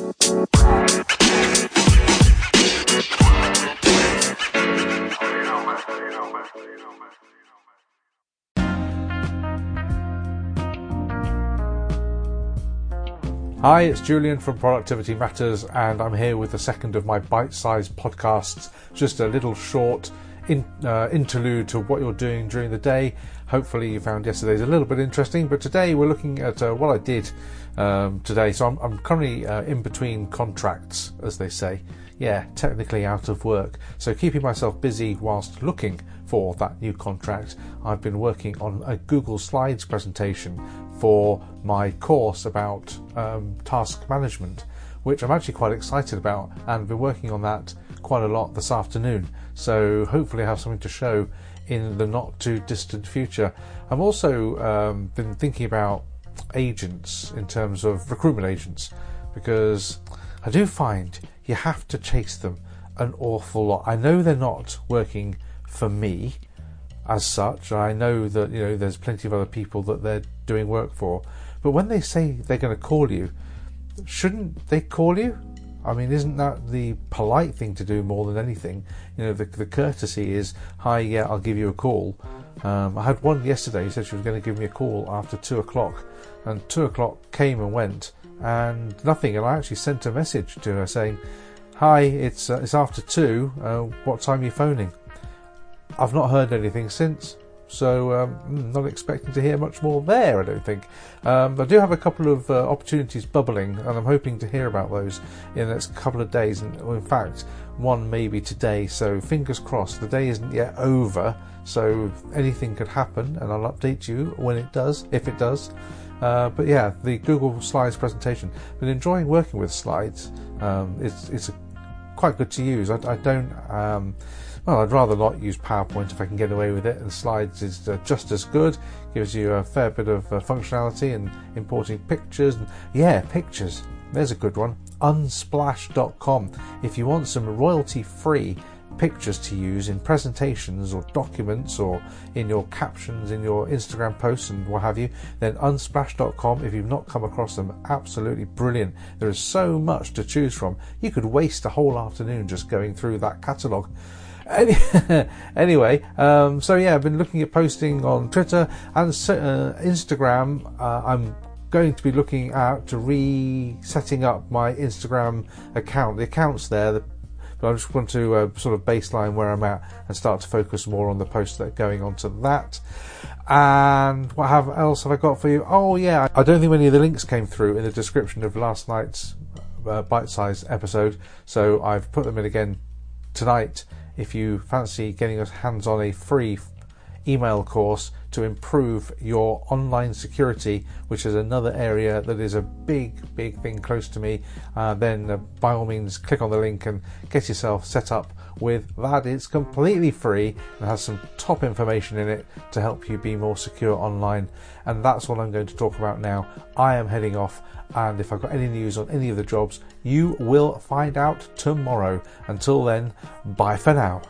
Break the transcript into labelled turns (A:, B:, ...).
A: Hi, it's Julian from Productivity Matters, and I'm here with the second of my bite sized podcasts. Just a little short in, uh, interlude to what you're doing during the day. Hopefully, you found yesterday's a little bit interesting, but today we're looking at uh, what I did um, today. So, I'm, I'm currently uh, in between contracts, as they say. Yeah, technically out of work. So, keeping myself busy whilst looking for that new contract, I've been working on a Google Slides presentation for my course about um, task management, which I'm actually quite excited about and been working on that quite a lot this afternoon. So hopefully, I have something to show in the not too distant future. I've also um, been thinking about agents in terms of recruitment agents because I do find you have to chase them an awful lot. I know they're not working for me as such. I know that you know there's plenty of other people that they're doing work for, but when they say they're going to call you, shouldn't they call you? I mean, isn't that the polite thing to do more than anything? You know, the, the courtesy is, "Hi, yeah, I'll give you a call." Um, I had one yesterday who said she was going to give me a call after two o'clock, and two o'clock came and went, and nothing. And I actually sent a message to her saying, "Hi, it's uh, it's after two. Uh, what time are you phoning?" I've not heard anything since, so um, hmm, not expecting to hear much more there. I don't think. Um, I do have a couple of uh, opportunities bubbling, and I'm hoping to hear about those in the next couple of days. And in fact, one maybe today. So fingers crossed. The day isn't yet over, so anything could happen, and I'll update you when it does, if it does. Uh, but yeah, the Google Slides presentation. Been enjoying working with slides. Um, it's it's quite good to use. I, I don't. Well, I'd rather not use PowerPoint if I can get away with it, and Slides is uh, just as good. Gives you a fair bit of uh, functionality and importing pictures. And yeah, pictures. There's a good one. Unsplash.com. If you want some royalty free pictures to use in presentations or documents or in your captions in your Instagram posts and what have you, then unsplash.com, if you've not come across them, absolutely brilliant. There is so much to choose from. You could waste a whole afternoon just going through that catalogue. anyway, um, so yeah, I've been looking at posting on Twitter and uh, Instagram. Uh, I'm going to be looking at to resetting up my Instagram account. The account's there, the, but I just want to uh, sort of baseline where I'm at and start to focus more on the posts that are going onto that. And what have, else have I got for you? Oh yeah, I don't think any of the links came through in the description of last night's uh, bite-sized episode, so I've put them in again tonight if you fancy getting your hands on a free email course to improve your online security, which is another area that is a big, big thing close to me, uh, then uh, by all means click on the link and get yourself set up with that. It's completely free and has some top information in it to help you be more secure online. And that's what I'm going to talk about now. I am heading off, and if I've got any news on any of the jobs, you will find out tomorrow. Until then, bye for now.